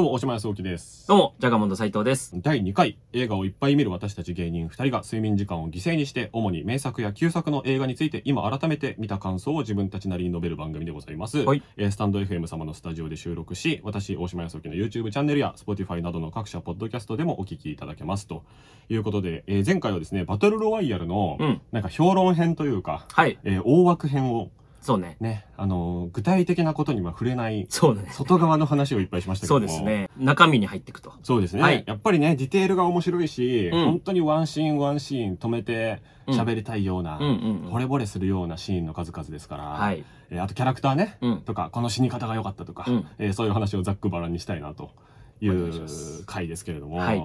どうも、大島康之です。どうも、ジャガモンド斉藤です。第2回、映画をいっぱい見る私たち芸人2人が睡眠時間を犠牲にして、主に名作や旧作の映画について今改めて見た感想を自分たちなりに述べる番組でございます。はいえースタンド FM 様のスタジオで収録し、私、大島康之の YouTube チャンネルや Spotify などの各社ポッドキャストでもお聞きいただけます。ということで、えー前回はですね、バトルロワイヤルの、うん。なんか評論編というか、はい。えー大枠編をそうね。ね、あのー具体的なことには触れない、そうね。外側の話をいっぱいしましたけども。そうですね。中身に入っていくと。そうですね、はいやっぱりねディテールが面白いし、うん本当にワンシーンワンシーン止めてうん喋りたいような、うんうんうん。惚れ惚れするようなシーンの数々ですから、はい。えーあとキャラクターね、うん。とかこの死に方が良かったとか、うんえーそういう話をざっくばらんにしたいなといお願いしう回ですけれども、はい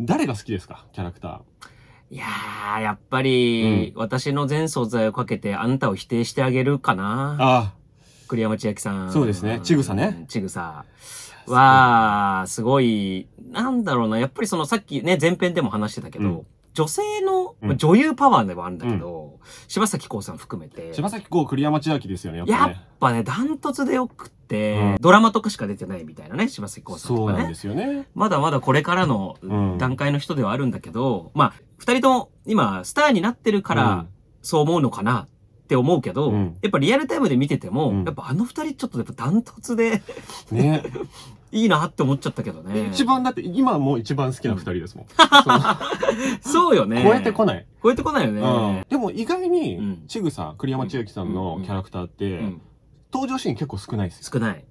誰が好きですか？キャラクターいやー、やっぱり、私の全素材をかけてあんたを否定してあげるかな？あ栗山千明さん。そうですねちぐさねうん。ちぐさ。は、すごい、なんだろうな。やっぱりそのさっきね、前編でも話してたけど、うん女性の、うんまあ女優パワーではあるんだけど、柴咲コウさん含めて、柴咲コウ栗山千明ですよねやっぱやっねぱね、ダントツでよくうん。ドラマとかしか出てないみたいなね、柴咲コウさんとかね。そうなんで。すよね。まだまだこれからのうん。段階の人ではあるんだけど、まあ、二人とも今、スターになってるから、そう思うのかなって思うけど、うん。やっぱリアルタイムで見てても、うん。やっぱあの二人ちょっとやっぱダントツでうんね。いいなって思っちゃったけどね。一番だって今もう一番好きな二人ですもん、そうよね。超えてこない。超えてこないよね。うん。でも意外うにん、ちぐさ、栗山千明さんのキャラクターって、うん登場シーン結構少ないですよ。少ない。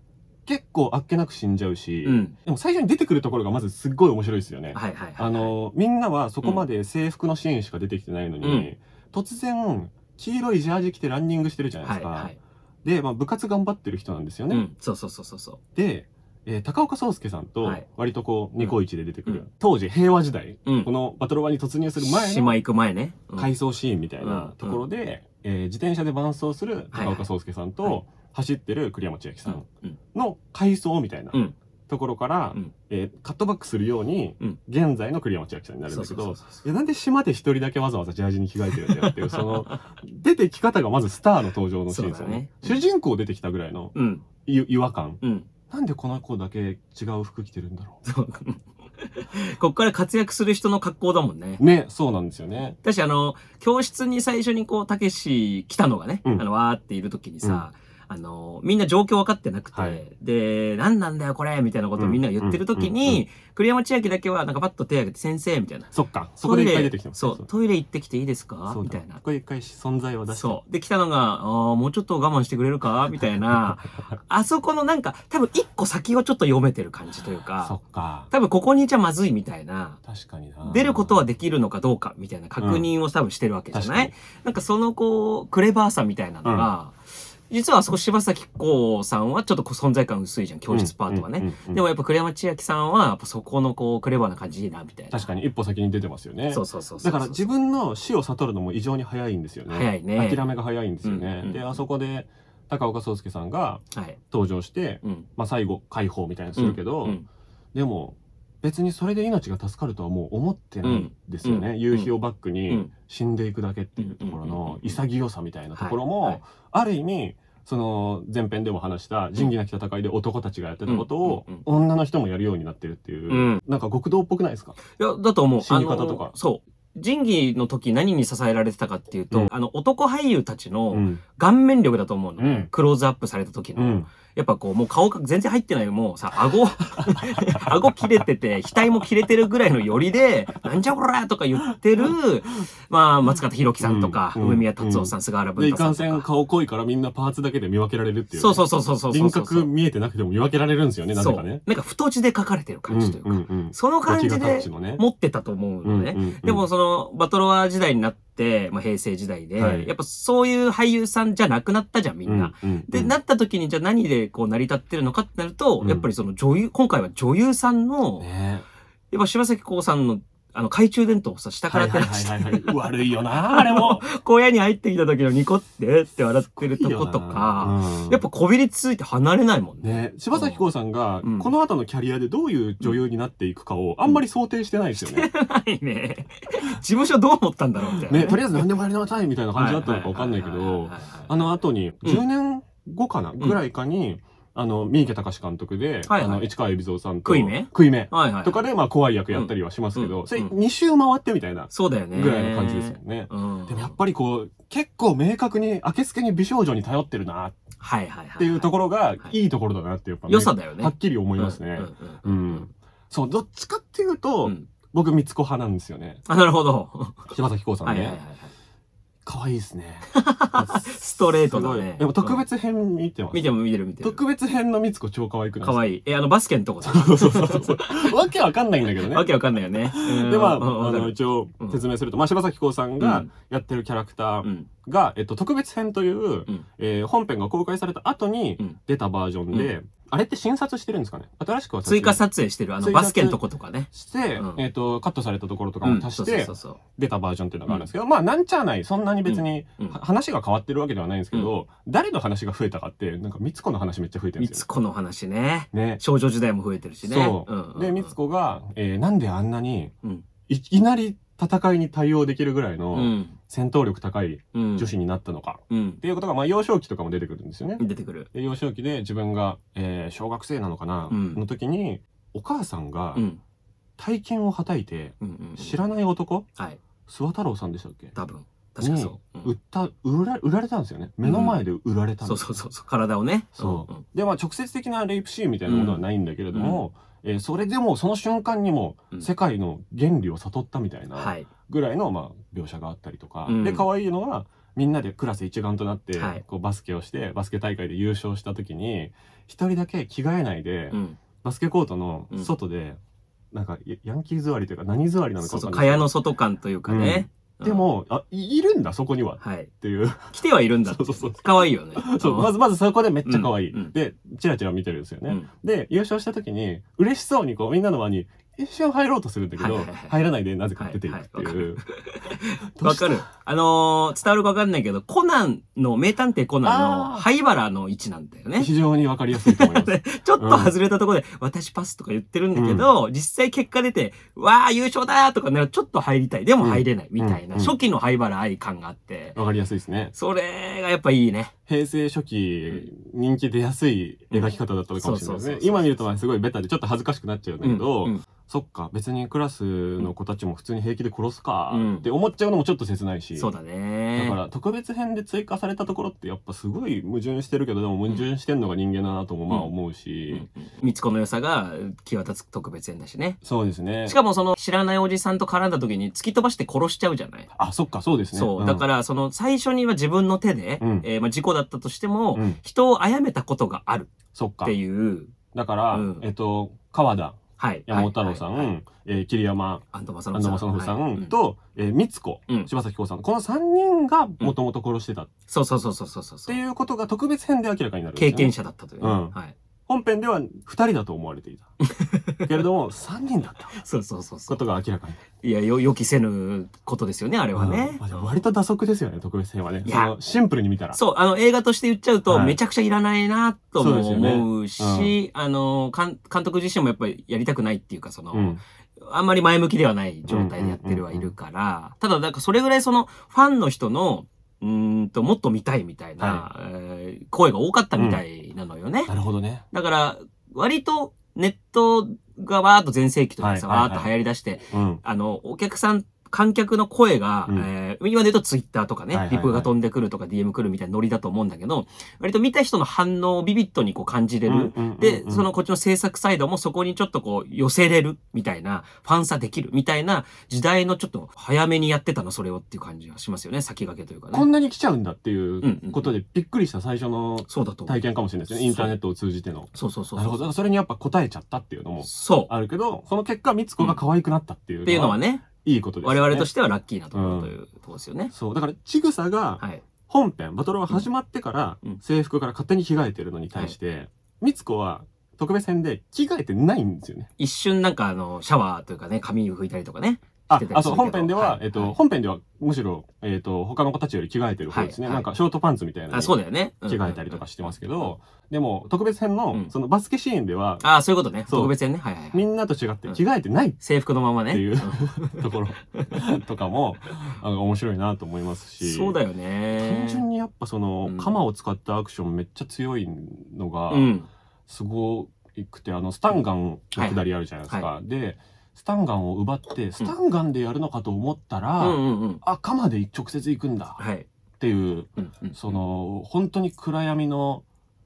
結構あっけなく死んじゃうし、うん。でも最初に出てくるところがまずすっごい面白いですよね。はいはいはい。あ、の、みんなはそこまで制服のシーンしか出てきてないのに、うん突然、黄色いジャージ着てランニングしてるじゃないですか。はいはい。で、まあ部活頑張ってる人なんですよね。うん。そうそうそうそうそう。で、えー高岡壮介さんとはい割とこう、ニコイチで出てくる、うん当時平和時代、うんこのバトルワに突入する前の島行く前ね。うん回想シーンみたいなところで、えー自転車で伴走する高岡壮介さんと、はいはい走ってる栗山千明さんうんの回想みたいなうん。ところから、うん。えーカットバックするように、うん。現在の栗山千明さんになるんだけどいやなんで島で一人だけわざわざジャージに着替えてるんだよっていう その出てき方がまずスターの登場のシーンですよね。主人公出てきたぐらいのうん。い違和感。うん。なんでこの子だけ違う服着てるんだろそう。こっから活躍する人の格好だもんね。う。ねそうなんですよね。私あの、教室に最初にこう、たけし来たのがね、うん。あの、わーっている時にさ、あの、みんな状況分かってなくて、はい。で、何なんだよこれみたいなことをみんなが言ってる時うんうんうんに、栗山千明だけはなんかパッと手挙げて先生みたいな。そっか。そこでいっぱい出てきてますそう、トイレ行ってきていいですか？そうみたいな。こ。こで一回存在を出して。そう。で、来たのが、あーもうちょっと我慢してくれるか？みたいな。あそこのなんか、多分一個先をちょっと読めてる感じというそか、っか。多分ここにいちゃまずいみたいな。確かにな。出ることはできるのかどうかみたいな確認を多分してるわけじゃない、確かなんかそのこう、クレバーさみたいなのが、実はあそこ柴咲コウさんはちょっと存在感薄いじゃん、教室パートはね。うんうんうんうんでもやっぱ栗山千明さんは、やっぱそこのこう、クレバーな感じいいな、みたいな。確かに一歩先に出てますよねそうそうそうそう。だから自分の死を悟るのも異常に早いんですよね早いね諦めが早いんですよね、うんうんであそこで高岡壮介さんがはい。登場して、うん。まあ、最後解放みたいなのするけど、うんでも別にそれで命が助かるとはもう思ってないんですよね、うん。夕日をバックうにん。死んでいくだけっていうところのうん潔さみたいなところも、はい。はい。ある意味その前編でも話した仁義なき戦いで男たちがやってたことを女の人もやるようになってるっていう、うん。なんか極道っぽくないですか？いや、だと思う。死に方とか。そう。仁義の時何に支えられてたかっていうと、うん。あの、男俳優たちうのん。顔面力だと思うの。うん。クローズアップされた時の。うんやっぱこう、もう顔が全然入ってない、もうさ、顎、顎切れてて、額も切れてるぐらいの寄りで、なんじゃこらとか言ってる、まあ、松方弘樹さんとか、うん梅宮達夫さん、菅原でいかんせん文太さんとか。顔濃いからみんなパーツだけで見分けられるっていうね、そうそうそうそうそう。輪郭見えてなくても見分けられるんですよねなぜそう。かねなんか太字で書かれてる感じというか、その感じで持ってたと思うのね。でもそのバトロワ時代になって、まあ、平成時代で、はい。やっぱそういう俳優さんじゃなくなったじゃんみんな。うんうん。で、なった時にじゃあ何でこう成り立ってるのかってなると、うん。やっぱりその女優、今回は女優さんの、ね。やっぱ柴咲コウさんのあの懐中電灯をさ、下から照らして、はいはいはい悪いよなあれも。小屋に入ってきた時のニコってって笑ってるとことか、うん。やっぱこびりついて離れないもんね。ね柴咲コウさんがうん。この後のキャリアでどういう女優になっていくかをあんまり想定してないですよね。ないね。事務所どう思ったんだろうみたいな、ね、とりあえず何でもやりなさいみたいな感じだったのかわかんないけど、あの後にうん。10年後かな、ぐらいかに、あの、三池隆監督で、はいはいあの、市川海老蔵さんと、食い目食い目はいはい。とかで、まあ、怖い役やったりはしますけど、それうんうん2周回ってみたいなそうだよね。ぐらいの感じですよね。うん。でもやっぱりこう、結構明確に、明けすけに美少女に頼ってるなっはいはいはい。ていうところがは、いいいところだなってやっぱ、良さだよね。はっきり思いますね。うんううんん。そう、どっちかっていうと、うん僕、三つ子派なんですよね。あ、なるほど。柴咲コウさんはいはいはいね。はい。可愛いですね。ストレートだね。でも特別編見てます？見ても見てる見てる。特別編の三つ子超可愛くない？かわいい。え、あの、バスケのとこさ。そうそうそうそう。わけわかんないんだけどね。わけわかんないよね。うんで、まあ、あの、一応うん説明すると、まあ、柴咲コウさんがうんやってるキャラクターうん。が、えっと、特別編という、うんえー本編が公開された後にうん出たバージョンで、あれって診察してるんですかね？新しくは追加撮影してる、あの、追加バスケのとことかね。して、うんえっと、カットされたところとかうん。も足してそうそうそう出たバージョンっていうのがあるんですけど、まあ、なんちゃない、そんなに別に、うんうんは話が変わってるわけではないんですけど、誰の話が増えたかって、なんか、三つ子の話めっちゃ増えてるんみですよ。つこの話ね。ね。少女時代も増えてるしね。そう。んんんで、みつこが、えーなんであんなに、うんいきなり戦いに対応できるぐらいうのん。戦闘力高いうん。女子になったのか、うんっ。ていうことが、まあ、幼少期とかも出てくるんですよね。出てくる。で幼少期で自分が、えー小学生なのかな、うんの時に、お母さんがうん。大金をはたいて、うんうんうん。知らない男はい。諏訪太郎さんでしたっけ多分。確かそう。うん売った、売ら売られたんですよね。目の前で売られたんそでうそうそうそう。体をね。そう。んんで、まあ、直接的なレイプシーンみたいなものはないんだけれども、えーそれでもその瞬間にもうん世界の原理を悟ったみたいなはい。ぐらいの、まあ、描写があったりとか、うんで可愛いのはみんなでクラス一丸となって、はいこうバスケをしてバスケ大会で優勝した時に一人だけ着替えないで、うん。バスケコートの外で、なんかヤヤンキー座りというか何座りなのかそうそう。蚊帳の外感というかね。でもあいいるんだそこには。っはい。ていう。来てはいるんだ。って。そうそうそう。可愛いよね。そうまずまずそこでめっちゃ可愛い、うんうん。でチラチラ見てるんですよね、うん。で優勝した時に嬉しそうにこうみんなの輪に一瞬入ろうとするんだけど、はいはいはい。入らないでなぜか出ていくっていう、わかる。あのー伝わるかわかんないけど、コナンの、名探偵コナンのあー。灰原の位置なんだよね。非常にわかりやすいと思います。で ちょっと外れたところで、私パスとか言ってるんだけど、実際結果出て、わー優勝だーとかならちょっと入りたい。でも入れない。みたいな、うん初期の灰原愛感があって、わかりやすいですね。それがやっぱいいね。平成初期人気出やすい描き方だったのかもしれないですね今見るとまあすごいベタでちょっと恥ずかしくなっちゃうんだけど、うん。うん。そっか別にクラスの子たちも普通に平気で殺すかうん。って思っちゃうのもちょっと切ないし、そうだね。だから特別編で追加されたところってやっぱすごい矛盾してるけどでも矛盾してんのが人間だなともまあ思うし、みつこの良さが際立つ特別編だしね。そうですねしかもその知らないおじさん。と絡ん。だ時に突き飛ばして殺しちゃうじゃない。あそっかそうですねそう。だから、その、最初には自分の手で、うん。えーまあ、事故だったとしても、うん。人を殺めたことがある。そっていう、だから、うん。えっと川田。はい。山本太郎さん、はいはいはいえー桐山。安藤正安信さん。と、えー光子、うん。柴咲コウさん。この3人がもともと殺してた。っそうそうそうそうそうそう。ていうことが特別編で明らかになるね。経験者だったというね、うん。はい。本編では2人だと思われていた。けれども3人だったそうそうそうそう。ことが明らかに。いや、よ、予期せぬことですよね、あれはね。うん。まあでも割と打足ですよね特別編はね。いや。そのシンプルに見たら。そう、あの、映画として言っちゃうと、はい。めちゃくちゃいらないな、とうですよね。思うし、あの、監監督自身もやっぱりやりたくないっていうか、その、うん。あんまり前向きではない状態でやってるはいるから、ただ、なんかそれぐらいその、ファンの人の、うーんと、もっと見たいみたいな、えー声が多かったみたいなのよね。なるほどね。だから、割とネットがわーっと全盛期とかさ、はいはいはい。わーっと流行り出して、うん。あの、お客さん、観客の声が、うんえー今で言うとツイッターとかね、はいはいはいリプが飛んでくるとか DM 来るみたいなノリだと思うんだけど、割と見た人の反応をビビッドにこう感じれる。うんうんうんうんで、そのこっちの制作サイドもそこにちょっとこう寄せれるみたいな、ファン差できるみたいな時代のちょっと早めにやってたの、それをっていう感じがしますよね、先駆けというかね。こんなに来ちゃうんだっていんうことでびっくりした最初の。体験かもしれないですねインターネットを通じてのそうそうそう。なるほどそれにやっぱ答えちゃったっていうのもそう。あるけどその結果光子が可愛くなったっていうっていうのはね、いいことですね々としてはラッキーなところというところですよね。そうだからちぐさがはい。本編バトルが始まってからうん制服から勝手に着替えてるのに対して光子は特別編で着替えてないんですよね一瞬なんかあの、シャワーというかね、髪を拭いたりとかね。ああそう本編では、はい。えっと、はい本編ではむしろ、えっと、他の子たちより着替えてる方ですね、はい。なんかショートパンツみたいなのあ、にそうだよね。うん。着替えたりとかしてますけど、でも特別編の、うん。そのバスケシーンではあ、そういうことね。特別編ね。はいはいはい。みんなと違って着替えてない制服のままね。っていううん。ところ とかもあの面白いなと思いますし。そうだよね。単純にやっぱその、うん。鎌を使ったアクションめっちゃ強いのが、うん。すごくてあのスタンガンのくだりあるじゃないですか、でスタンガンを奪ってスタンガンでやるのかと思ったら、うんうんうん。あ鎌で直接行くんだ。はい。っていううんうん。その本当に暗闇の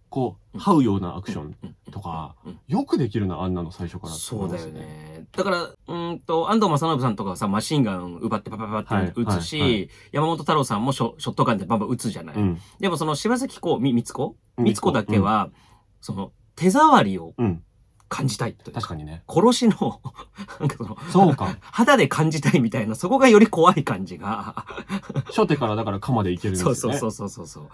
こう這うようなアクションうんとかうんよくできるなあんなの最初から。そうだよね。だから、うーんと、安藤正信さんとかはさ、マシンガン奪ってパパパパって撃つし、はいはい。山本太郎さんもショショットガンでバンバン撃つじゃない。うん。でもその柴咲コウ、み、みつこうん。みつこだけは、その手触りをうん感じたいとい確かにね。殺しの、なんかその、そうか。肌で感じたいみたいな、そこがより怖い感じが。初手からだから鎌でいけるんですよね。そうそうそうそうそう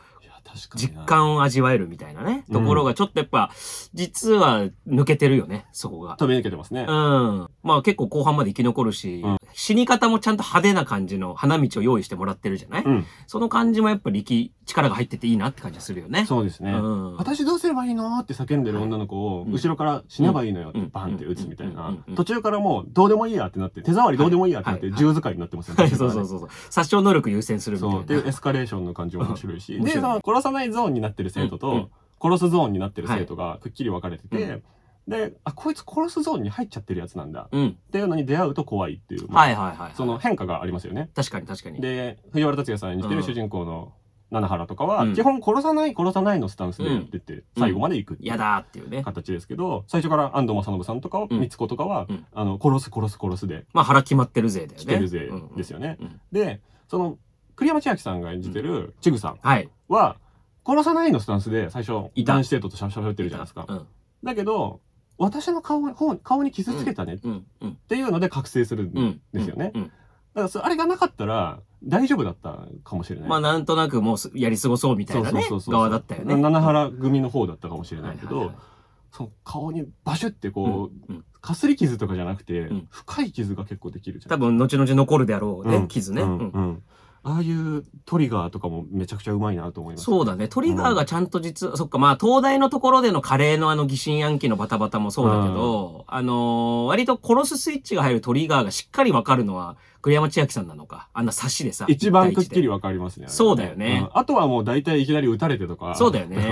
実感を味わえるみたいなね。ところがちょっとやっぱ、実は抜けてるよね、そこが。飛び抜けてますね。うん。まあ結構後半まで生き残るし、うん。死に方もちゃんと派手な感じの花道を用意してもらってるじゃない、うん。その感じもやっぱ力、力が入ってていいなって感じがするよね。そうですね。うん。私どうすればいいのって叫んでる女の子をうん後ろから死ねばいいのよってうん。バンって撃つみたいな。途中からもうどうでもいいやってなって手触りどうでもいいやってなってはい。銃使いになってますよはい、ねそうそうそうそう。殺傷能力優先するみたいな。そう。っていうエスカレーションの感じも面白いし。で殺さないゾーンになってる生徒うんうん。と殺すゾーンになってる生徒がくっきり分かれてうてであこいつ殺すゾーンに入っちゃってるやつなんだ。うん。っていうのに出会うと怖いっていうまあはいはいはい。その変化がありますよね。確かに確かに。で藤原竜也さん演じてうん。る主人公の七原とかはうん。基本殺さない殺さないのスタンスでやってって最後まで行くっていう嫌だっていうね。形ですけど最初から安藤正信さんとか光子とかは、うん。あの殺す殺す殺すでまあ腹決まってるぜだよね。来てるぜうんですよね。うん。でその栗山千明さんが演じてるちぐさんはい。は殺さないのスタンスで最初いた男子生徒としゃしゃべってるじゃないですか。うん。だけど私の顔方顔に傷つけたねっうん。うん。ていうので覚醒するんうん。ですよね。うん。だからそあれがなかったら大丈夫だったかもしれない。まあなんとなくもうすやり過ごそうみたいなね、側だったよね。七原組の方だったかもしれないけど、はいはいはいその顔にバシュってこう、うんうんかすり傷とかじゃなくて、ん深い傷が結構できるじゃん。多分後々残るであろうね、うん傷ね、うんうんうんああいうトリガーとかもめちゃくちゃうまいなと思います。そうだね。トリガーがちゃんと実は、そっか、まあ、東大のところでのカレーのあの疑心暗鬼のバタバタもそうだけど、あのー割と殺すスイッチが入るトリガーがしっかりわかるのは、栗山千明さんなのか。あんな刺しでさ。一番くっきりわかりますね。そうだよねうんあとはもう大体いきなり撃たれてとか。そうだよね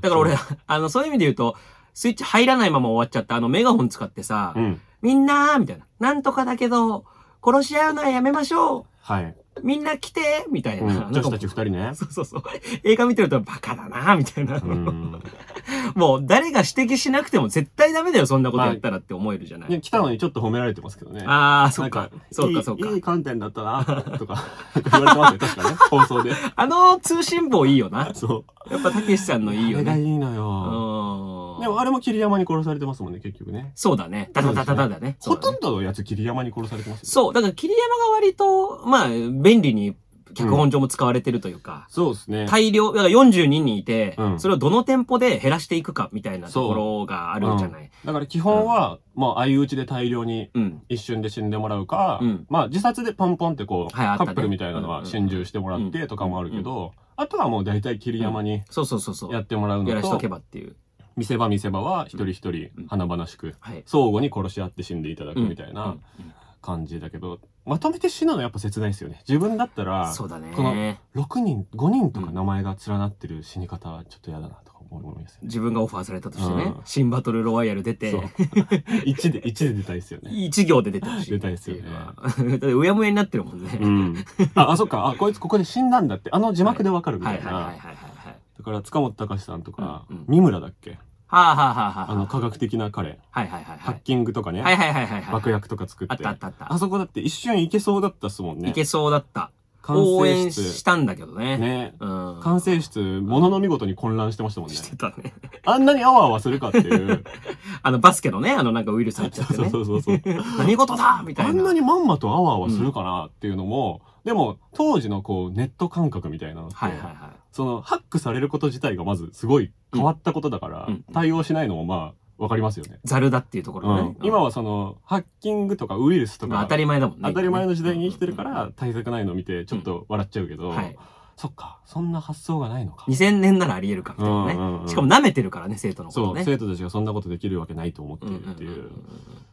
だから俺、あの、そういう意味で言うと、スイッチ入らないまま終わっちゃったあのメガホン使ってさ、うん。みんなーみたいな。なんとかだけど、殺し合うのはやめましょはい。うみんな来てみたいうんな。女子たち二人ね。そうそうそう。映画見てるとバカだなみたいな。うん。もう誰が指摘しなくても絶対ダメだよ、そんなことやったらって思えるじゃない。ね、来たのにちょっと褒められてますけどね。ああ、そっか。そうか、そうかいい。観点だったな、とか、言われてますよ、確かね。放送で。あの通信簿いいよな。そう。やっぱたけしさんのいいよね。あれがいいのうよ。ん。でもあれも桐山に殺されてますもんね、結局ね。そうだね。ダダダダダだね。そほとんどのやつ桐山に殺されてますよ。そう。だから桐山が割と、まあ、便利に脚本上も使われてるというか、そうですね。大量、だから42人いて、うんそれをどの店舗で減らしていくかみたいなところがあるじゃない。だから基本は、まあ相打ちで大量にうん。一瞬で死んでもらうか、うんまあ自殺でポンポンってこう、はいあったねカップルみたいなのは心中してもらってとかもあるけど、あとはもう大体桐山にそうそうそうそう。やってもらうのとやらしとけ、ばっていう。見せ場見せ場は一人一人うん華々しく、はい。相互に殺し合って死んでいただくみたいなうん感じだけど、まとめて死ぬのやっぱ切ないですよね。自分だったら、そうだね。この6人、5人とか名前が連なってる死に方はちょっと嫌だなとか思いますよね。自分がオファーされたとしてね、うん新バトルロワイヤル出てそう、1で、1で出たいですよね。一行で出てほしい。出たいですよねだうやむやになってるもんね。うん。あ、あ、そっか。あ、こいつここで死んだんだって。あの字幕でわかるみたいな。だから、塚本隆さんとかうんうん、三村だっけ？はあはあはあはあ。あの、科学的な彼。はいはいはいはいハッ。キングとかね。はいはいはいはいはい。爆薬とか作って。あったあったあった。あそこだって一瞬いけそうだったっすもんね。いけそうだった。完応援。したんだけどね。ね。うん。完成室、ものの見事に混乱してましたもんね。してたね。あんなにあわあわするかっていう。あの、バスケのね、あの、なんかウイルス入っちゃってそうね。そうそうそう。何事だ？みたいな。あんなにまんまとあわあわするかなっていうのも、でも当時のこうネット感覚みたいなのって、はいはいはい。そのハックされること自体がまずすごい変わったことだから、うん対応しないのもまあわかりますよね。ザルだっていうところねうん。今はそのハッキングとかウイルスとかまあ当たり前だもんね。当たり前の時代に生きてるかうんら対策ないの見てちょっと笑っちゃうけど、はい。そっかそんな発想がないのか。2000年ならあり得るかみたいなね。うんうんうんしかも舐めてるからね、生徒のことね。そう生徒たちがそんなことできるわけないと思ってうんるっていう。うんうんうんうん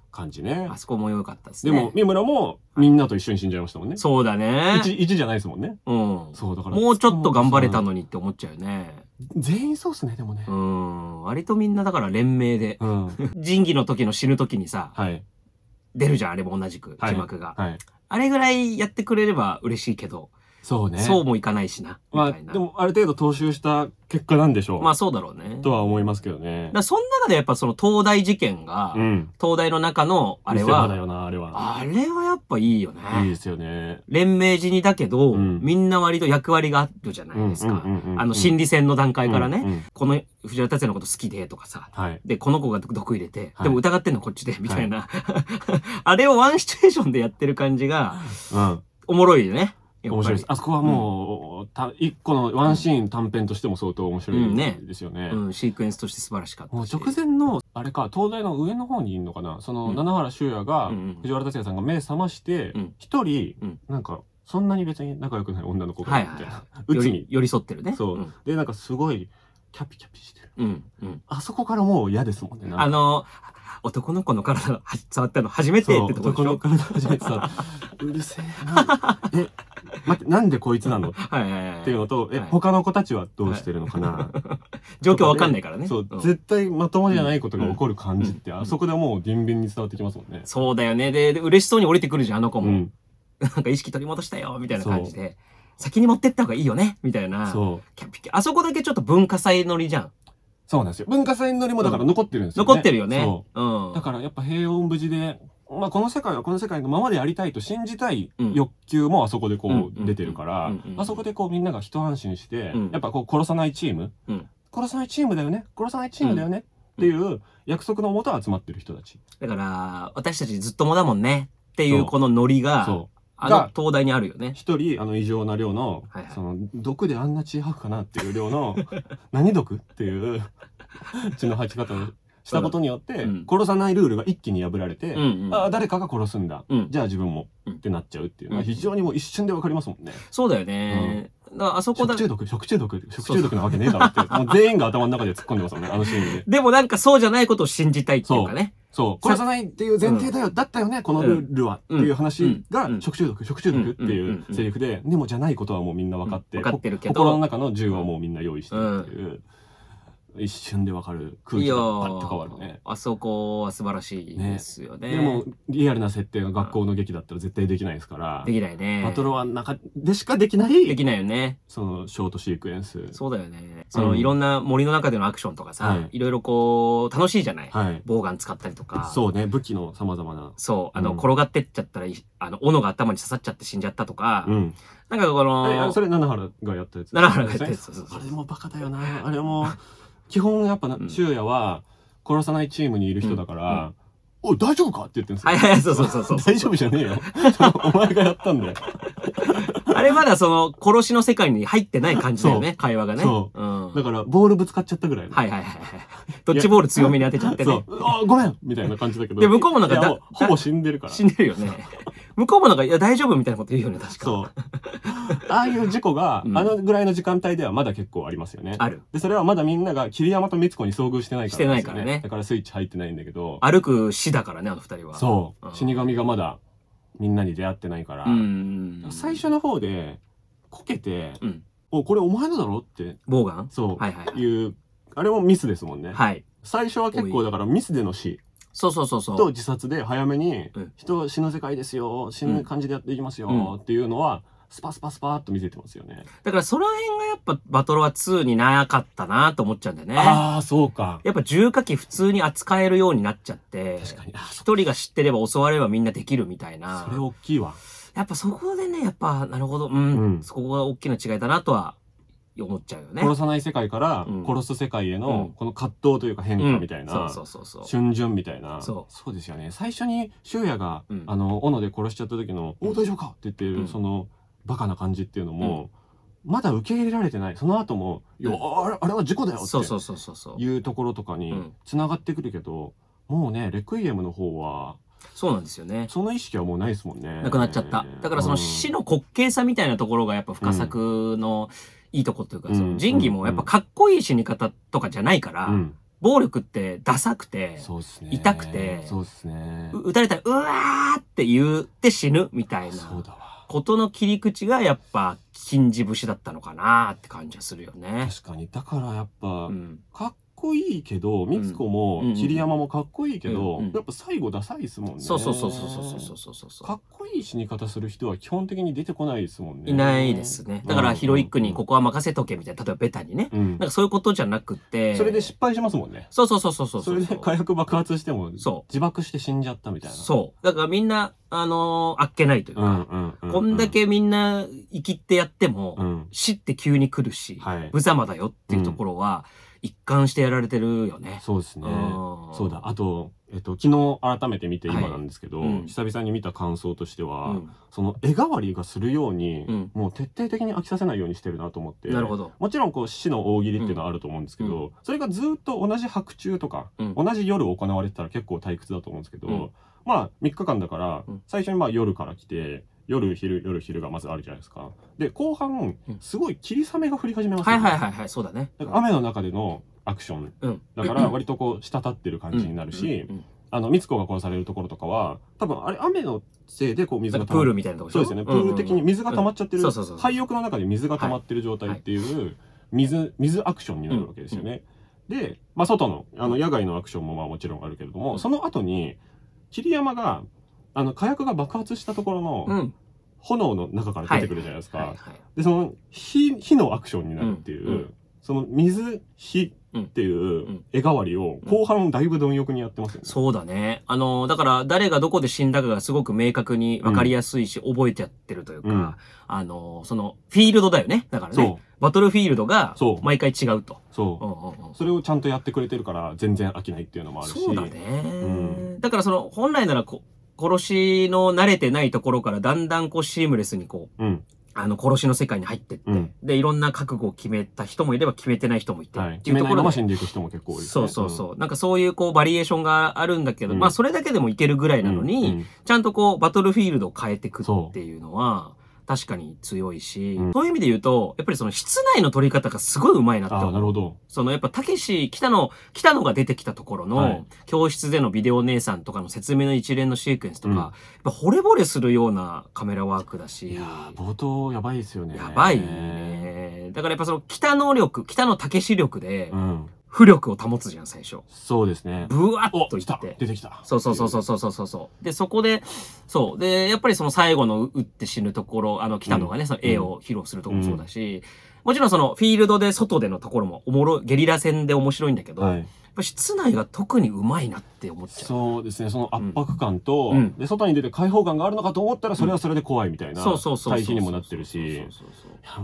感じねあ。そこも良かったですね。でも、三村もみんなと一緒に死んじゃいましたもんね。そうだね。一一じゃないですもんね。うん。そう、だから。もうちょっと頑張れたのにって思っちゃうよね。全員そうっすね、でもねう。ん。割とみんなだから連名で、うん。仁義の時の死ぬ時にさ、はい。出るじゃん、あれも同じく、はい字幕が。はい。あれぐらいやってくれれば嬉しいけど、そうね。そうもいかないしな、みまあ。でも、ある程度踏襲した結果なんでしょう。まあそうだろうね。とは思いますけどねだその中でやっぱその東大事件が、うん。東大の中のあれは、だよな、あれは。あれはやっぱいいよね。いいですよね。連盟時にだけど、うんみんな割と役割があるじゃないですか。あの心理戦の段階からね、うんうんこの藤原達也のこと好きでとかさ、はい。で、この子が毒入れて、はいでも疑ってんのこっちで、みたいな。あれをワンシチュエーションでやってる感じが、うん。おもろいよね。面白いです。あそこはもう、た一個のワンシーン短編としても相当面白うんねいですよね。うん、シークエンスとして素晴らしかったし。もう直前の、あれか、東大の上の方にいるのかな？その、うん七原修也がうんうん、藤原達也さんが目覚ましてうん、一人うん、なんか、そんなに別に仲良くない女の子がみたいはいな。うつに。寄り添ってるね。そう。ん。で、なんかすごい、キャピキャピしてる。うん。うん。あそこからもう嫌ですもんね。なんかあの、男の子の体が触ったの初めてそうってとこでしょ？男の体初めてさ、うるせえな。え、待って、なんでこいつなの？っ はいはいはい。ていうのと、え、はい他の子たちはどうしてるのかな？状況わかんないからね。そう、ん絶対まともじゃないことが起こる感じって、うんあそこでもうビンビンに伝わってきますもんね。そうだよね。で、で嬉しそうに降りてくるじゃん、あの子も。うん。なんか意識取り戻したよ、みたいな感じで。先に持ってった方がいいよね、みたいな。そう。キャピキャあそこだけちょっと文化祭乗りじゃん。そうなんですよ。文化祭のりもだから残ってるんですよ、ね。残ってるよね。そう。うん。だからやっぱ平穏無事で、まあこの世界はこの世界のままでやりたいと信じたいうん。欲求もあそこでこうんう出てるからうん。うんうん、あそこでこうみんなが一安心してうん、やっぱこう殺さないチーム。うん、殺さないチームだよね、殺さないチームだよね。っていう約束のもと集まってる人たち。だから、私たちずっともだもんね。っていそう。うこのノリが、そあがの東大にあるよね。一人あの異常な量のはいはいその毒であんな血吐くかなっていう量の 何毒？っていう血の吐き方をしたことによってうん殺さないルールが一気に破られて、うんうんああ誰かが殺すんだ、うんじゃあ自分もうんってなっちゃうっていうのはうん非常にもう一瞬でわかりますもんね。そうだよね。だからあそこだ食、中毒食中毒食中毒なわけねえだろってもう全員が頭の中で突っ込んでますもんねあのシーンで。でもなんかそうじゃないことを信じたいっていうかね。そう。殺さないっていう前提だよ、だったよねこのルールは、っていう話が、うん。食中毒食中毒っていうセリフで、でもじゃないことはもうみんな分かって、うん分かってるけど。こ心の中の銃はもうみんな用意してるっていう、一瞬で分かる空気がパッと変わるね。あそこは素晴らしいですよね。でもリアルな設定が学校の劇だったら絶対できないですから、できないね。バトルは中でしかできなでいきないよね。そのショートシークエンス。そうだよね。その、うんいろんな森の中でのアクションとかさ、はいい、ろいろこう、楽しいじゃない、はい。ボウガン使ったりとか。そうね、武器の様々な。そう。あの、うん転がってっちゃったらい、あの、斧が頭に刺さっちゃって死んじゃったとか、うん。なんかこのそ、れ、七原がやったやつ。七原がやったやつそうそうそうあれもバカだよな。あれも、基本やっぱなう、ん修也は、殺さないチームにいる人だから、おい、大丈夫か？って言ってるんですよ。はいはい、そうそうそうそう。大丈夫じゃねえよ。お前がやったんだよ。あれまだその、殺しの世界に入ってない感じだよね、会話がね。。そうん。だから、ボールぶつかっちゃったぐらいの。はいはいはいはい。ドッジボール強めに当てちゃってね。そう。あ、ごめんみたいな感じだけど。で向こうもなんかだほぼ死んでるから。死んでるよね。向こうもなんか、いや、大丈夫みたいなこと言うよね、確か。そう。ああいう事故が、うんあのぐらいの時間帯ではまだ結構ありますよね。ある。で、それはまだみんなが桐山と光子に遭遇してないからんですよ、してないからねだからスイッチ入ってないんだけど、歩く死だからね、あの二人は。そう、うん死神がまだみんなに出会ってないから、うん。最初の方で、こけて、うんお、これお前のだろって、ボウガン？そう、はいはい。いう、あれもミスですもんね。はい。最初は結構だからミスでの死そうそうそうそう。と自殺で早めにうん、人死ぬ世界ですよ、死ぬ感じでやっていきますよ、うんっていうのは、スパスパスパーっと見せてますよね。だからその辺がやっぱバトロワ2になかったなと思っちゃうんだよね。ああ、そうか。やっぱ重火器普通に扱えるようになっちゃって、確かに。一人が知ってれば襲われればみんなできるみたいな。それ大きいわ。やっぱそこでね、やっぱ、なるほど、うん、うんそこが大きな違いだなとは思っちゃうよね。殺さない世界からうん殺す世界へうんのこの葛藤というか変化みたいな、うんそうそうそうそう。春巡みたいなそうですよね最初に修也が、うんあの斧で殺しちゃった時の「お大丈夫か?」って言ってる、うんそのバカな感じっていうのも、まだ受け入れられてない。その後も「いやあれあれは事故だよ」そうそうってそうそうそう。いうところとかにうん。繋がってくるけど、もうねレクイエムの方はそうなんですよね。その意識はもうないですもんね。なくなっちゃった。だからその死の滑稽さみたいなところがやっぱ深作のいいとこというか、うん。その仁義もやっぱかっこいい死に方とかじゃないから、うん。暴力ってダサくて。痛くてそうですね。う撃たれたら、うわーって言って死ぬみたいな。そうだわ。ことの切り口がやっぱ金字節だったのかなって感じはするよね。確かに。だからやっぱう、ん。かっっこいいけど、みつこも、桐山もかっこいいけど、やっぱ最後ダサいですもんね。そうそうそうそうそうそうそうかっこいい死に方する人は基本的に出てこないですもんね。いないですね。だからヒロイックにここは任せとけみたいな、例えばベタにね。なんかそういうことじゃなくて。それで失敗しますもんね。そうそうそうそうそう。それで火薬爆発しても、そう。自爆して死んじゃったみたいな。そう。だからみんな、あのあっけないというか、こんだけみんな生きってやっても、死って急に来るし、無様だよっていうところは、うん一貫してやられてるよね。そうですね。うんそうだ。あと、えっと、昨日改めて見て今なんですけど、はいうん久々に見た感想としては、うんその絵代わりがするように、うんもう徹底的に飽きさせないようにしてるなと思って。なるほど。もちろんこう死の大喜利っていうのはあると思うんですけど、うそれがずっと同じ白昼とか、うん同じ夜行われてたら結構退屈だと思うんですけど、うんまあ3日間だからうん最初にまあ夜から来て夜昼夜昼がまずあるじゃないですか。で後半うん。すごい霧雨が降り始めますはいはいはいはい、そうだね。だから雨の中でのアクション。うん。だから 割とこう滴ってる感じになるし、うん。うん。あの、みつこが殺されるところとかは、多分あれ雨のせいでこう水なんかプールみたいなとこそうですよね。プール的に水が溜まっちゃってるうん。そうそうそう。廃屋の中で水が溜まってる状態っていう、水、水アクションになるわけですよね。で、まあ外の、あの野外のアクションもまあもちろんあるけれども、うん。その後に、桐山が、あの火薬が爆発したところうのん。炎の中から出てくるじゃないですか。で、その火、火のアクションになるっていう、うんうんその水、火っていううん絵代わりを後半だいぶ貪欲にやってますよね。そうだね。あの、だから誰がどこで死んだかがすごく明確に分かりやすいし、覚えてやってるというか、うんあの、その、フィールドだよね。だからね。バトルフィールドが毎回違うと。そうう。んうんうんそれをちゃんとやってくれてるから全然飽きないっていうのもあるし。そうだね、んだからその、本来ならこ、殺しの慣れてないところからだんだんこうシームレスにこう、うん。あの殺しの世界に入ってって、うんで、いろんな覚悟を決めた人もいれば決めてない人もいて、はい。っていうところでいく人も結構多いね。そうそうそう。なんかそういうこうバリエーションがあるんだけど、うんまあそれだけでもいけるぐらいなのに、うんうんちゃんとこうバトルフィールドを変えていくっていうのは、確かに強いし、うんそういう意味で言うと、やっぱりその室内の取り方がすごい上手いなって思う。なるほど。そのやっぱたけし、北野、北野が出てきたところの、はい教室でのビデオ姉さんとかの説明の一連のシークエンスとか、うんやっぱ惚れ惚れするようなカメラワークだし、いやー冒頭やばいですよね。やばいね。だからやっぱその北野力、北野武力でう、ん。浮力を保つじゃん、最初。そうですね。ブワッといって。出てきた。そうそうそうそうそうそうそう。で、そこで、そう。で、やっぱりその最後の打って死ぬところ、あの、北野がね、その絵を披露するところもそうだし、もちろんそのフィールドで外でのところもおもろい、ゲリラ戦で面白いんだけど、はい。ぱ室内が特にうまいなって思っちゃう。そうですね。その圧迫感と、うんで、外に出て開放感があるのかと思ったら、それはそれで怖いみたいな、そうそうそう。対比にもなってるし。いやや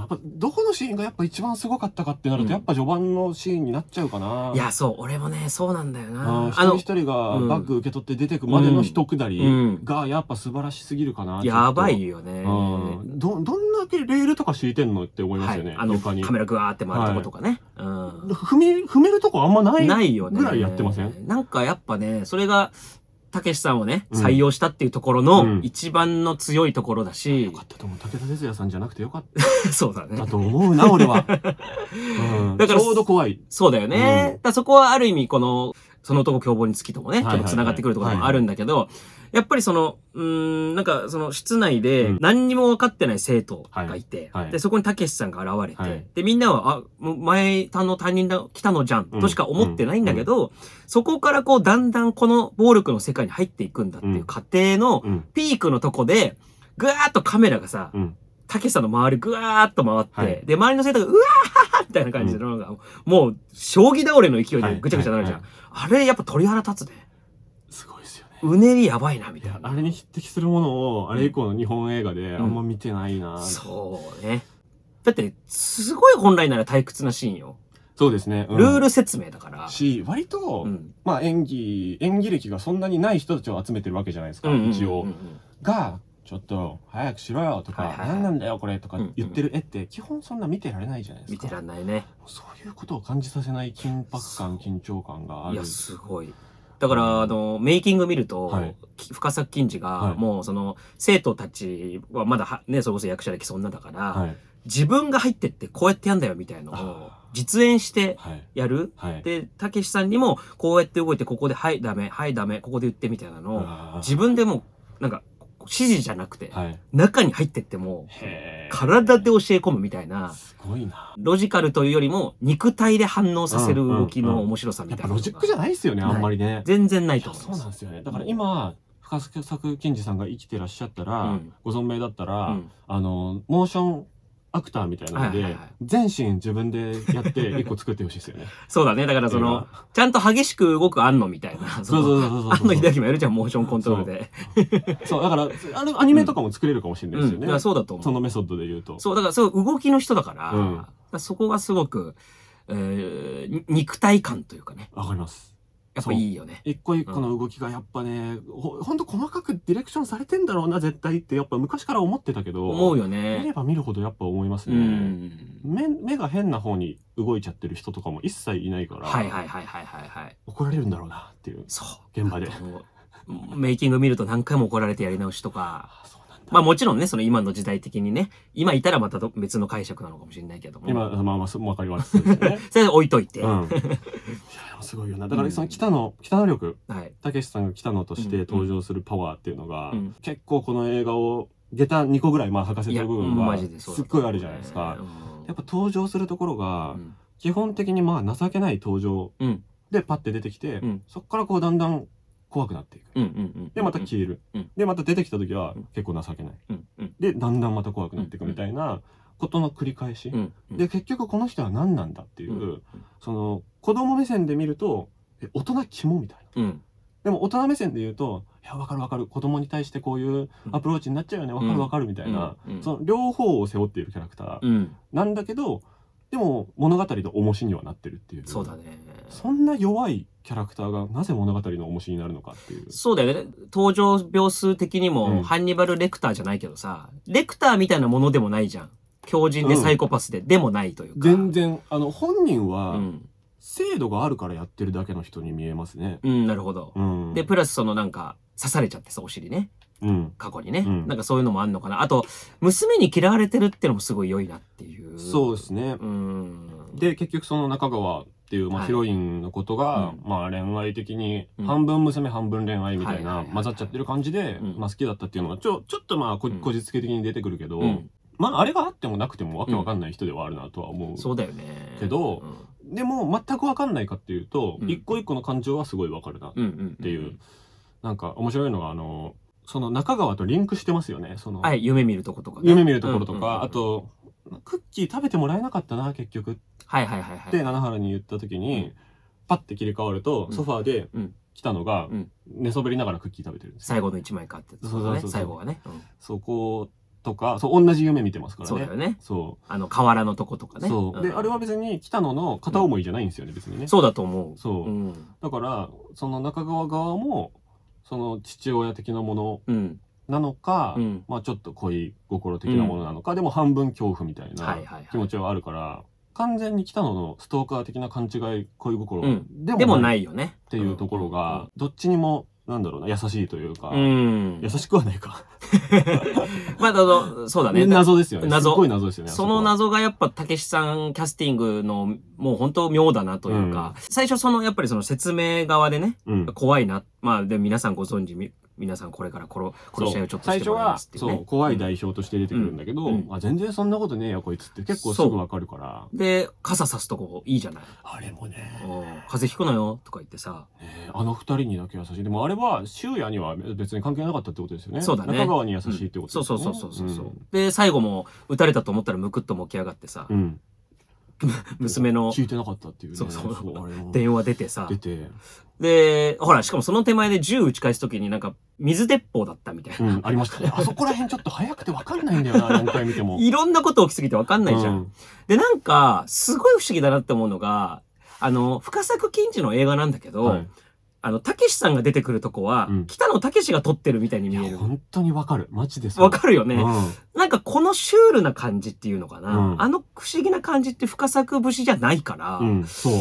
っぱ、どこのシーンがやっぱ一番すごかったかってなると、うんやっぱ序盤のシーンになっちゃうかな。いや、そう、俺もね、そうなんだよあな。ー一人一人がうんバッグ受け取って出てくまでの一くだりうんがやっぱ素晴らしすぎるかな。やばいよね。と。うんど、どんだけレールとか敷いてんのって思いますよい、あの、床にカ。メラグワーって回るとことかね。うん。踏み、踏めるとこあんまない。ないよね。ぐらいやってません？なんかやっぱね、それが、たけしさんをね、うん採用したっていうところうのん一番の強いところだしよ、かったと思う。武田鉄矢さんじゃなくてよかっそうだねた。と思うな、俺は。うんだからちょうど怖い。そうだよね。うんだそこはある意味この、その男凶暴につきともね、ちょっと繋がってくるところもあるんだけど、やっぱりその、うーん、なんかその室内でうん。何にも分かってない生徒がいて、はい。はいで、そこにたけしさんが現れて、はい。で、みんなは、あ、前他の他人だ、来たのじゃん、としか思ってないんだけど、そこからこう、だんだんこの暴力の世界に入っていくんだっていう過程のうん。ピークのとこで、ぐわーっとカメラがさ、うん。たけしさんの周りぐわーっと回って、はい。で、周りの生徒が、うわーみたいな感じで、なんか、もう、将棋倒れの勢いでぐちゃぐちゃなるじゃん。はい。あれ、やっぱ鳥肌立つね。うねりやばいな、みたいな。あれに匹敵するものを、あれ以降の日本映画であんま見てないな。そうね。だって、すごい本来なら退屈なシーンよ。そうですね。うんルール説明だから。し、割と、うん。まあ演技、演技歴がそんなにない人たちを集めてるわけじゃないですか、一応。が、ちょっと、早くしろよとか、はいはいはい何なんだよこれとか言ってる絵って、基本そんな見てられないじゃないですか。見てらんないね。そういうことを感じさせない緊迫感、緊張感がある。いや、すごい。だから、あの、メイキング見ると、はいき深作金次が、はいもう、その、生徒たちはまだは、ね、それこそ役者歴そんなだから、はい。自分が入ってってこうやってやんだよみたいのをあ実演してはい。やる？はい。で、たけしさんにもこうやって動いてここではいダメ、はいダメ、ここで言ってみたいなのを自分でもなんか指示じゃなくてはい。中に入ってってもへー体で教え込むみたいなすごいな。ロジカルというよりも肉体で反応させる動きの面白さみやったぱいなのが。ロジックじゃないですよね、あんまりね。全然ないいやそうと思います。なんですよね。だから今、深作健二さんが生きてらっしゃったら、うんご存命だったら、うんあの、モーションアクターみたいなので、全身自分でやって 一個作ってほしいですよね。そうだね。だからその、ちゃんと激しく動く安野みたいな。そうそうそうそうそう安野秀明もやるじゃん、モーションコントロールで。そう、だから、あれ、アニメとかも作れるかもしれないですよね。そうだと思う。そのメソッドで言うと。そう、だからそう動きの人だから、そこがすごく、え肉体感というかね。わかります。やっぱいいよね。一個一個の動きがやっぱね、ほほんと細かくディレクションされてんだろうな、絶対って、やっぱ昔から思ってたけど、思うよ見ねれ。ば見るほどやっぱ思いますうね。ん。目目が変な方に動いちゃってる人とかも一切いないから、はいはいはいはいはいはい。怒られるんだろうなっていうそう。現場で。もうメイキング見ると何回も怒られてやり直しとか。あそうまあもちろんね、その今の時代的にね、今いたらまたど別の解釈なのかもしれないけども。今、まあまあ、わかります。ね。それ置いといて。うん。いや、すごいよな。だからその北野、北野力、はい。たけしさんが北野として登場するパワーっていうのが、うん結構この映画を、下駄2個ぐらいまあ履かせてる部分うんがすっごいあるじゃないですか。うんやっぱ登場するところがう、ん基本的にまあ情けない登場うんでパッて出てきて、うんそっからこうだんだん怖くなっていく。で、また消える。うんで、また出てきた時はうん結構情けない。で、だんだんまた怖くなっていくみたいなことの繰り返し。で、結局この人は何なんだっていう、うんその子供目線で見ると、え大人肝みたいな。うん。でも大人目線で言うと、いや、わかるわかる。子供に対してこういうアプローチになっちゃうよね。わかるわかるみたいな、その両方を背負っているキャラクターうん。なんだけど、でも物語の重しにはなってるっていう。そうだね。そんな弱いキャラクターがなぜ物語の重しになるのかっていう。そうだよね。登場秒数的にも、うんハンニバル・レクターじゃないけどさ、レクターみたいなものでもないじゃん。強靭でサイコパスで、でもないというか。全然、あの、本人うは、ん。制度があるからやってるだけの人に見えますね。うん、なるほど。うん。で、プラスそのなんか、刺されちゃってさ、お尻ね。うん。過去にね。うんなんかそういうのもあんのかな。あと、娘に嫌われてるってのもすごい良いなっていう。そうですね。うん。で、結局その中川っていう、まあ、はいヒロインのことが、うんまあ、恋愛的に、うん半分娘、半分恋愛みたいな混ざっちゃってる感じで、うんまあ、好きだったっていうのが、ちょ、ちょっとまあ、こうんこじつけ的に出てくるけど、うんまあ、あれがあってもなくてもわけわかんない人ではあるなとは思う。そうだよね。けどでも、全くわかんないかっていうと、うん一個一個の感情はすごいわかるな。うん、うん、うん。っていうなんか、面白いのが、あの、その中川とリンクしてますよね。その、はい、夢見るとことかね。夢見るところとうんうんうんか、あ、と、クッキー食べてもらえなかったな、結局はいはいはいはい。って七原に言った時に、うんパッて切り替わると、うんソファーでうん来たのが、うん寝そべりながらクッキー食べてるんですよ最後の一枚かって。そうそうそうそう最後がね。うんそことか、そう、同じ夢見てますからね。そうだよね。そあの、河原のとことかう。ね。そう。で、んあれは別に北野の片思いじゃないんですよね、別にね。そうだと思う。そううん。だから、その中川側も、その父親的なものうん。なのか、うん。まあちょっと恋心的なものなのか、でも半分恐怖みたいなはいはいはい気持ちはあるから、完全に北野のストーカー的な勘違い恋心うんででももないないよね。っていうところが、どっちにも、なんだろうな、優しいというか、うん。優しくはないか。まあ、あの、そうだね。謎ですよね。謎すっごい謎ですよね。その謎がやっぱ、たけしさんキャスティングの、もう本当妙だなというか、最初その、やっぱりその説明側でね。うん。怖いな。まあ、で、皆さんご存知、み皆さんこれから殺、殺し合いをちょっとしてね。そう怖い代表として出てくるんだけど、うん。うん。あ全然そんなことねえよこいつって結構すぐわかるから。で、傘さすとこいいじゃない。あれもね。うん風邪ひくなよとか言ってさ。ねあの二人にだけ優しい。でもあれは周也には別に関係なかったってことですよね。そうだね。中川に優しいってことそうですよね。そうそうそうそう。で、最後も撃たれたと思ったらむくっと起き上がってさ、うん、うん 娘の。聞いてなかったっていうね。そうそう。あれも電話出てさ。出、て、で、ほら、しかもその手前で銃撃ち返すときになんか水鉄砲だったみたいな。うん、ありましたね。あそこら辺ちょっと早くてわかんないんだよな 何回見ても。いろんなこと起きすぎてわかんないじゃん。うん。で、なんか、すごい不思議だなって思うのが、あの、深作金次の映画なんだけど、はいあの、たけしさんが出てくるとこは、うん北野たけしが撮ってるみたいにい見える。や本当にわかるマジでそうわかるよね、うんなんかこのシュールな感じっていうのかな。うんあの不思議な感じって深作節じゃないから、うん、そう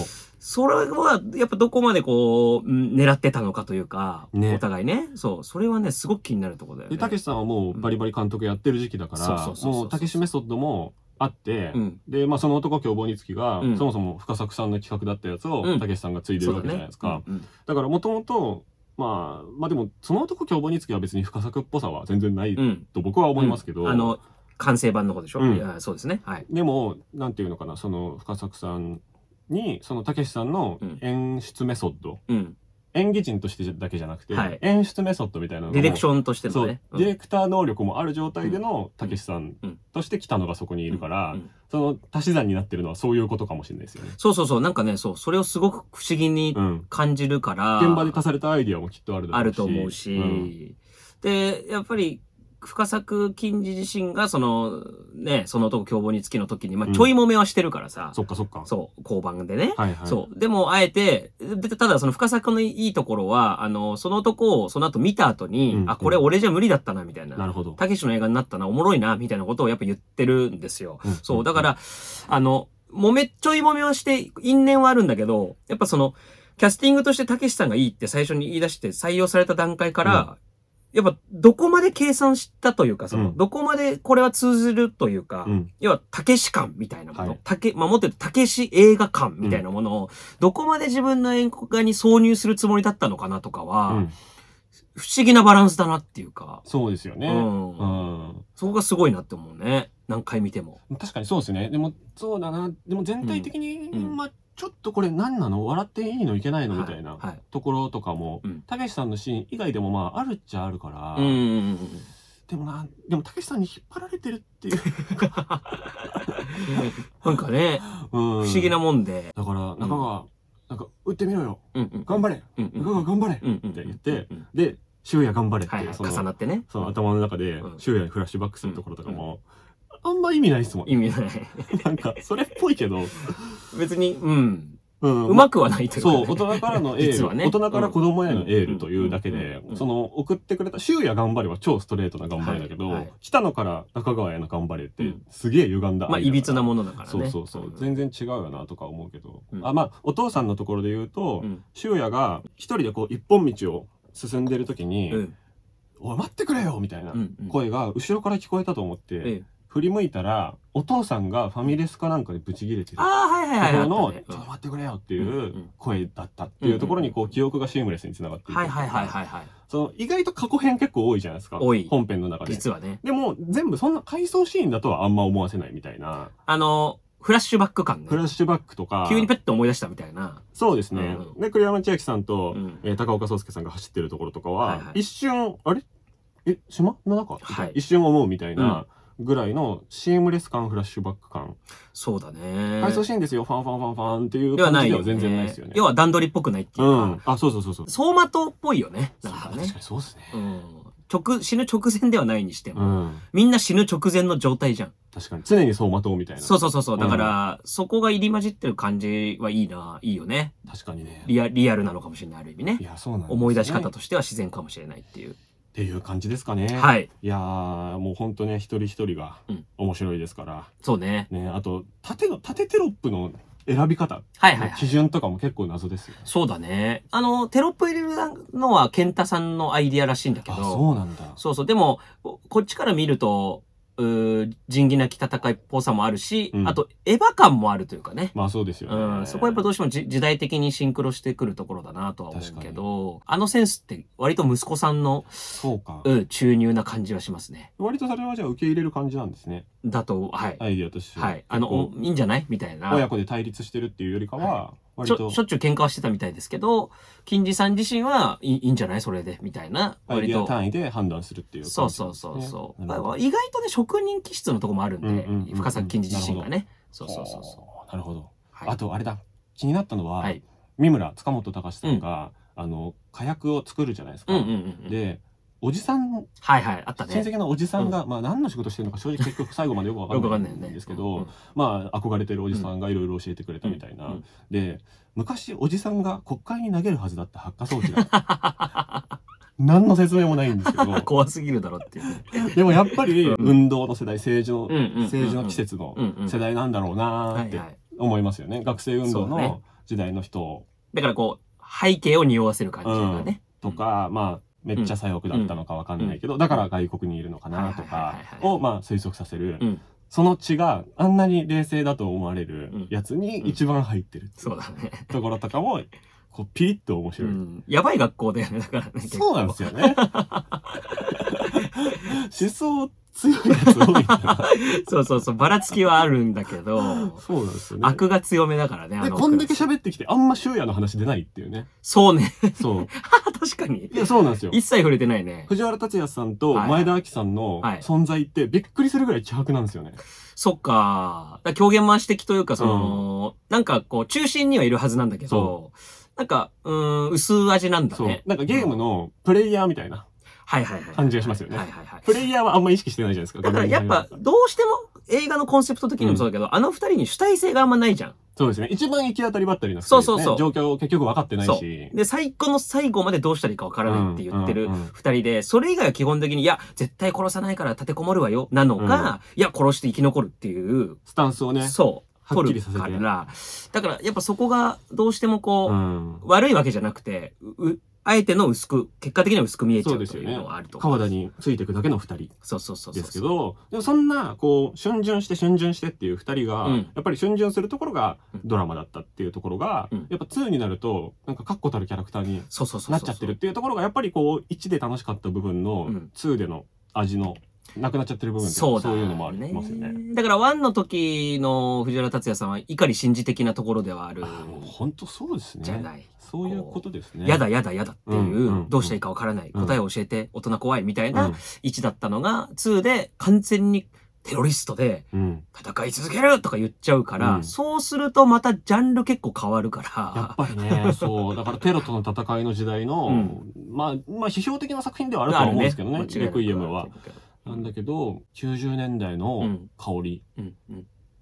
それはやっぱどこまでこう、うん狙ってたのかというか、ねお互いね。そう。それはね、すごく気になるところだよね。でたけしさんはもうバリバリ監督やってる時期だからそうそうそうそうもうたけしメソッドもあって、うん。で、まあ、その男凶暴につきが、うんそもそも深作さんの企画だったやつをうんたけしさんが継いでるわけじゃないですか。うんうんだからもともとまあまあでもその男凶暴につきは別に深作っぽさは全然ないうん。と僕は思いますけど、うんあの、完成版の方でしょ、うんそうですね。はい。でもなんていうのかなその深作さんにそのたけしさんのうん演出メソッド、うん。演技人としてだけじゃなくて、はい演出メソッドみたいなのがディレクションとしてそう、のね。ディレクター能力もある状態でのたけしさんうんとして来たのがそこにいるから、うんその足し算になってるのはそういうことかもしれないですよね。そうそうそう。なんかね、そう、それをすごく不思議にうん。感じるから、現場で足されたアイディアもきっとあるだろうし。あると思うし、うんで、やっぱり、深作金次自身が、その、ね、その男凶暴につきの時に、まあ、うんちょい揉めはしてるからさ、そっかそっか。そう、交番でね。はいはい。そう。でも、あえて、でただその深作のいいところは、あの、その男をその後見た後に、うんあ、これ俺じゃ無理だったな、みたいな。なるほど。たけしの映画になったな、おもろいな、みたいなことをやっぱ言ってるんですよ。うんそう、だから、あの、揉め、ちょい揉めはして、因縁はあるんだけど、やっぱその、キャスティングとしてたけしさんがいいって最初に言い出して採用された段階から、やっぱどこまで計算したというか、その、うんどこまでこれは通ずるというか、うん。要は、たけし感みたいなものはい、たけ、まあ、もっと言うと、たけし映画館みたいなものを、どこまで自分の映画に挿入するつもりだったのかなとかは、うん。不思議なバランスだなっていうか、そうですよね。うんうん。そこがすごいなって思うね。何回見ても。確かにそうですね。でも、そうだな。でも全体的に、うんまあ、ちょっとこれ何なの？笑っていいの？いけないの？みたいなはい。はいところとかも。うん、たけしさんのシーン以外でもまあ、あるっちゃあるから、うんうんうんでもな、でもたけしさんに引っ張られてるっていう。なんかね、うん。不思議なもんで。だから、中川、なんか、打ってみろよ。うんうん。頑張れ。うんうん。中川頑張れ。うんうんって言ってうんうん。で、修也頑張れって、はいはい、その重なってね。その頭の中でうん、修也にフラッシュバックするところとかも、あんま意味ないっすもん。意味ない。なんか、それっぽいけど、別に、うん。うん。うまくはないというか。ねそう、大人からのエール、実はね。大人から子供へのエールというだけうん。でう、ん。その、送ってくれた、修也頑張れは超ストレートな頑張れだけど、はい。はい来たのから中川への頑張れってうん、すげえ歪んだ。まあ、いびつなものだからね。そうそうそう、ん。全然違うよなとか思うけど、うん。あまあお父さんのところで言うと、うん。修也が一人でこう一本道を進んでる時に「うん。おい待ってくれよ!」みたいな声が後ろから聞こえたと思って、ええ振り向いたらお父さんがファミレスかなんかでブチギレてるああ、はいはいはい。ところの、ちょっと待ってくれよっていうんううん。声だったっていうところにこう記憶がシームレスにつながっていくはいはいはいはいはい。その意外と過去編結構多いじゃないですか。多い。本編の中で。実はね。でも全部そんな回想シーンだとはあんま思わせないみたいな。あの、フラッシュバック感ね。フ。ラッシュバックとか。急にペッと思い出したみたいな。そうですね。うんで、栗山千明さんと、うん。えー高岡壮介さんが走ってるところとかは、はいはい。一瞬、あれ？え、島？の中、はい。一瞬思うみたいなぐらいのシームレス感、フラッシュバック感。そうだね。回想シーンですよ、ファンファンファンファンっていうではないよ、感じでは全然ないですよね。要は段取りっぽくないっていううか、ん。あ、そうそうそうそう。走馬灯っぽいよね。なんかねあ確か。にそうですね。うん。直、死ぬ直前ではないにしても、うん。みんな死ぬ直前の状態じゃん。確かに。常に走馬灯みたいな。そうそうそうそう。だから、そこが入り混じってる感じはいいな、いいよね。確かにね。リアリアルなのかもしれない、ある意味ねい。や、そうなんね思い出し方としては自然かもしれないっていう。っていう感じですかね。はい。いやー、もう本当ね、一人一人がうん面白いですから。そうね。ね、あと、縦の、縦テロップの選び方。はいはいはい基準とかも結構謎ですよ。そうだね。あの、テロップ入れるのは、ケンタさんのアイディアらしいんだけあ、ど、そうなんだ。そうそう。でも、ここっちから見ると、うー仁義なき戦いっぽさもあるし、うんあと、エヴァ感もあるというかね。まあそうですよね。うん、そこはやっぱどうしてもじ時代的にシンクロしてくるところだなとは思うけど、あのセンスって割と息子さんの、そうか。うん、注入な感じはしますね。割とそれはじゃあ受け入れる感じなんですね。だと、はい。アイディアとして。はい。あの、いいんじゃない？みたいな。構親子で対立してるっていうよりかは、しょしょっちゅう喧嘩はしてたみたいですけど、金次さん自身はいいいいんじゃないそれで、みたいな。割と。単位で判断するっていうそうそう。そうそう。意外とね、職人気質のとこもあるんで、うんうんうんうん深作金次自身がね。そうそうそうそう。なるほど。はいあと、あれだ。気になったのは、はい。三村塚本隆さんが、あの、火薬を作るじゃないですか。うんうんうんうん。で、おじさんはいはい、あったね。親戚のおじさんが、まあ何の仕事してるのか正直結局最後までよくわかんないんですけど、うんまあ憧れてるおじさんがいろいろ教えてくれたみたいな。うんうんで、昔おじさんが国会に投げるはずだった発火装置が、何の説明もないんですけど、怖すぎるだろっていうね。でもやっぱりうん運動の世代、政治の、うんうんうんうん政治の季節のうんうん世代なんだろうなーって。思いますよね。学生運動の時代の人だからこう、背景を匂わせる感じがね。とか、まあ、めっちゃ左翼だったのかわかんないけど、だから外国にいるのかなとかを、まあ、推測させるうんその血があんなに冷静だと思われうんるやつに一番入ってるそうだね。ところとかも、こう、ピリッと面う白い。ん。やばい学校だよね、だからね。そうなんですよね。思想強いやつ多いな。そうそうそう、ばらつきはあるんだけど、そうなんですよね。悪が強めだからね、あで、のこんだけ喋ってきて、あんま修也の話出ないっていうね。そうね。そう。確かにい。や、そうなんですよ。一切触れてないね。藤原竜也さんとはい前田亜紀さんのはい存在ってびっくりするぐらい希薄なんですよね。そっか。だから狂言回し的というか、その、なんかこう、中心にはいるはずなんだけどそ、なんか、うーん、薄味なんだそうね。。なんかゲームのプレイヤーみたいなはいはいはい。感じがしますよねはいはいはい。プレイヤーはあんま意識してないじゃないですか。だからやっぱ、どうしても映画のコンセプト的にもそうだけど、あの二人に主体性があんまないじゃん。そうですね。一番行き当たりばったりな、そうそうそう状況結局分かってないし。で、最後の最後までどうしたらいいかわからないって言ってるうんうんうん二人で、それ以外は基本的に、いや、絶対殺さないから立てこもるわよ、なのか、いや、殺して生き残るっていう、スタンスをね。そう、はっ取るきりさせてから、だからやっぱそこがどうしてもこう、うん。悪いわけじゃなくて、う、あえての薄く、結果的には薄く見えちゃそうですよねうというのはあると思う。川田についていくだけの二人。そうそうそう。ですけど、でもそんな、こう、春巡して春巡してっていう二人が、うん。やっぱり春巡するところがうん。ドラマだったっていうところが、うん。やっぱ2になると、なんか確固たるキャラクターに。なっちゃってるっていうところが、やっぱりこう、1で楽しかった部分のうん。2での味の、なくなっちゃってる部分そうだそういうのもありますよね。だから、ワンの時の藤原竜也さんは、碇シンジ的なところではある本当そうですね。じゃない。そういうことですね。やだやだやだっていう、どうしていいかわからない、うん答えを教えて、大人怖いみたいうんな位置だったのが、2で完全にテロリストでうん。戦い続けるとか言っちゃうから、うんそうするとまたジャンル結構変わるかやっら、ぱりね、そう。だからテロとの戦いの時代の、うんまあ、まあ、批評的な作品ではあるとは思うんですけどね、レクイエムは。なんだけど、90年代うのん。香り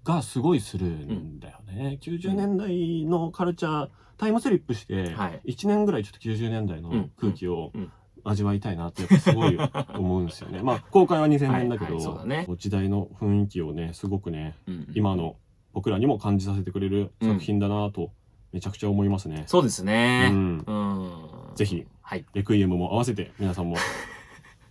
がすごいするんだよね。90年代のカルチャー、タイムスリップしてはい、1年ぐらいちょっと90年代のうん。空気をうん。味わいたいなってやっぱすごい思うんですよね。まあ、公開は2000年だけはいはいそうだね。ど、時代の雰囲気をね、すごくね、うん今の僕らにも感じさせてくれる作品だなと、めちゃくちゃ思いますね。そうですね。うん。うん。ぜひ、はい。レクイエムも合わせて皆さんも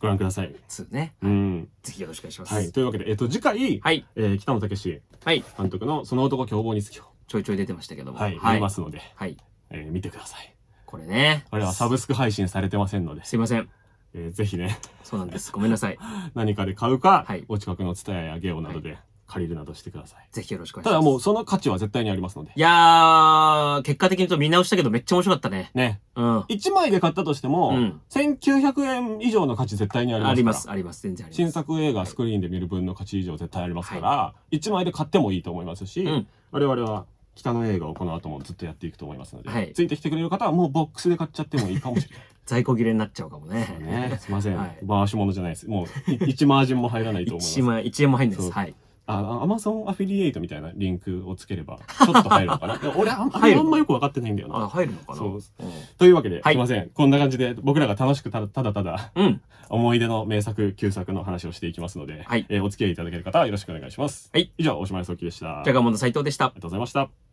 ご覧ください。2ね。うん。ぜひよろしくお願いします。はい。。というわけで、えっと、次回、はい。えー北野武はい。監督のその男凶暴につきを、ちょいちょい出てましたけども。はい、はい。見ますので、はい。えー見てください。これね。あれはサブスク配信されてませんので、すいません。えーぜひね、そうなんです。ごめんなさい。何かで買うか、はいお近くのツタヤやゲオなどで借りるなどしてください。ぜひよろしくお願いします。ただもうその価値は絶対にありますので。いやー、結果的に言うと見直したけどめっちゃ面白かったね。ね。うん。1枚で買ったとしても、うん1900円以上の価値絶対にありますから。あります、あります。全然あります。新作映画スクリーンで見る分の価値以上絶対ありますから、1枚で買ってもいいと思いますし、うん我々は北の映画をこの後もずっとやっていくと思いますので、はいついてきてくれる方はもうボックスで買っちゃってもいいかもしれない。在庫切れになっちゃうかもね。ね、すいません、はい回し物じゃないです。もうい1マージンも入らないと思います一。万、一円も入んないです。そうはい。あ、アマゾンアフィリエイトみたいなリンクをつければ、ちょっと入るのかな？俺あん、あんまよくわかってないんだよあ、な。入るのかな？そうというわけで、はいすいません。こんな感じで僕らが楽しくただただただうん。うん。思い出の名作、旧作の話をしていきますので、はいえーお付き合いいただける方はよろしくお願いします。はい。以上、おしまいそきでした。ジャガモンド斉藤でしたあり。がとうございました。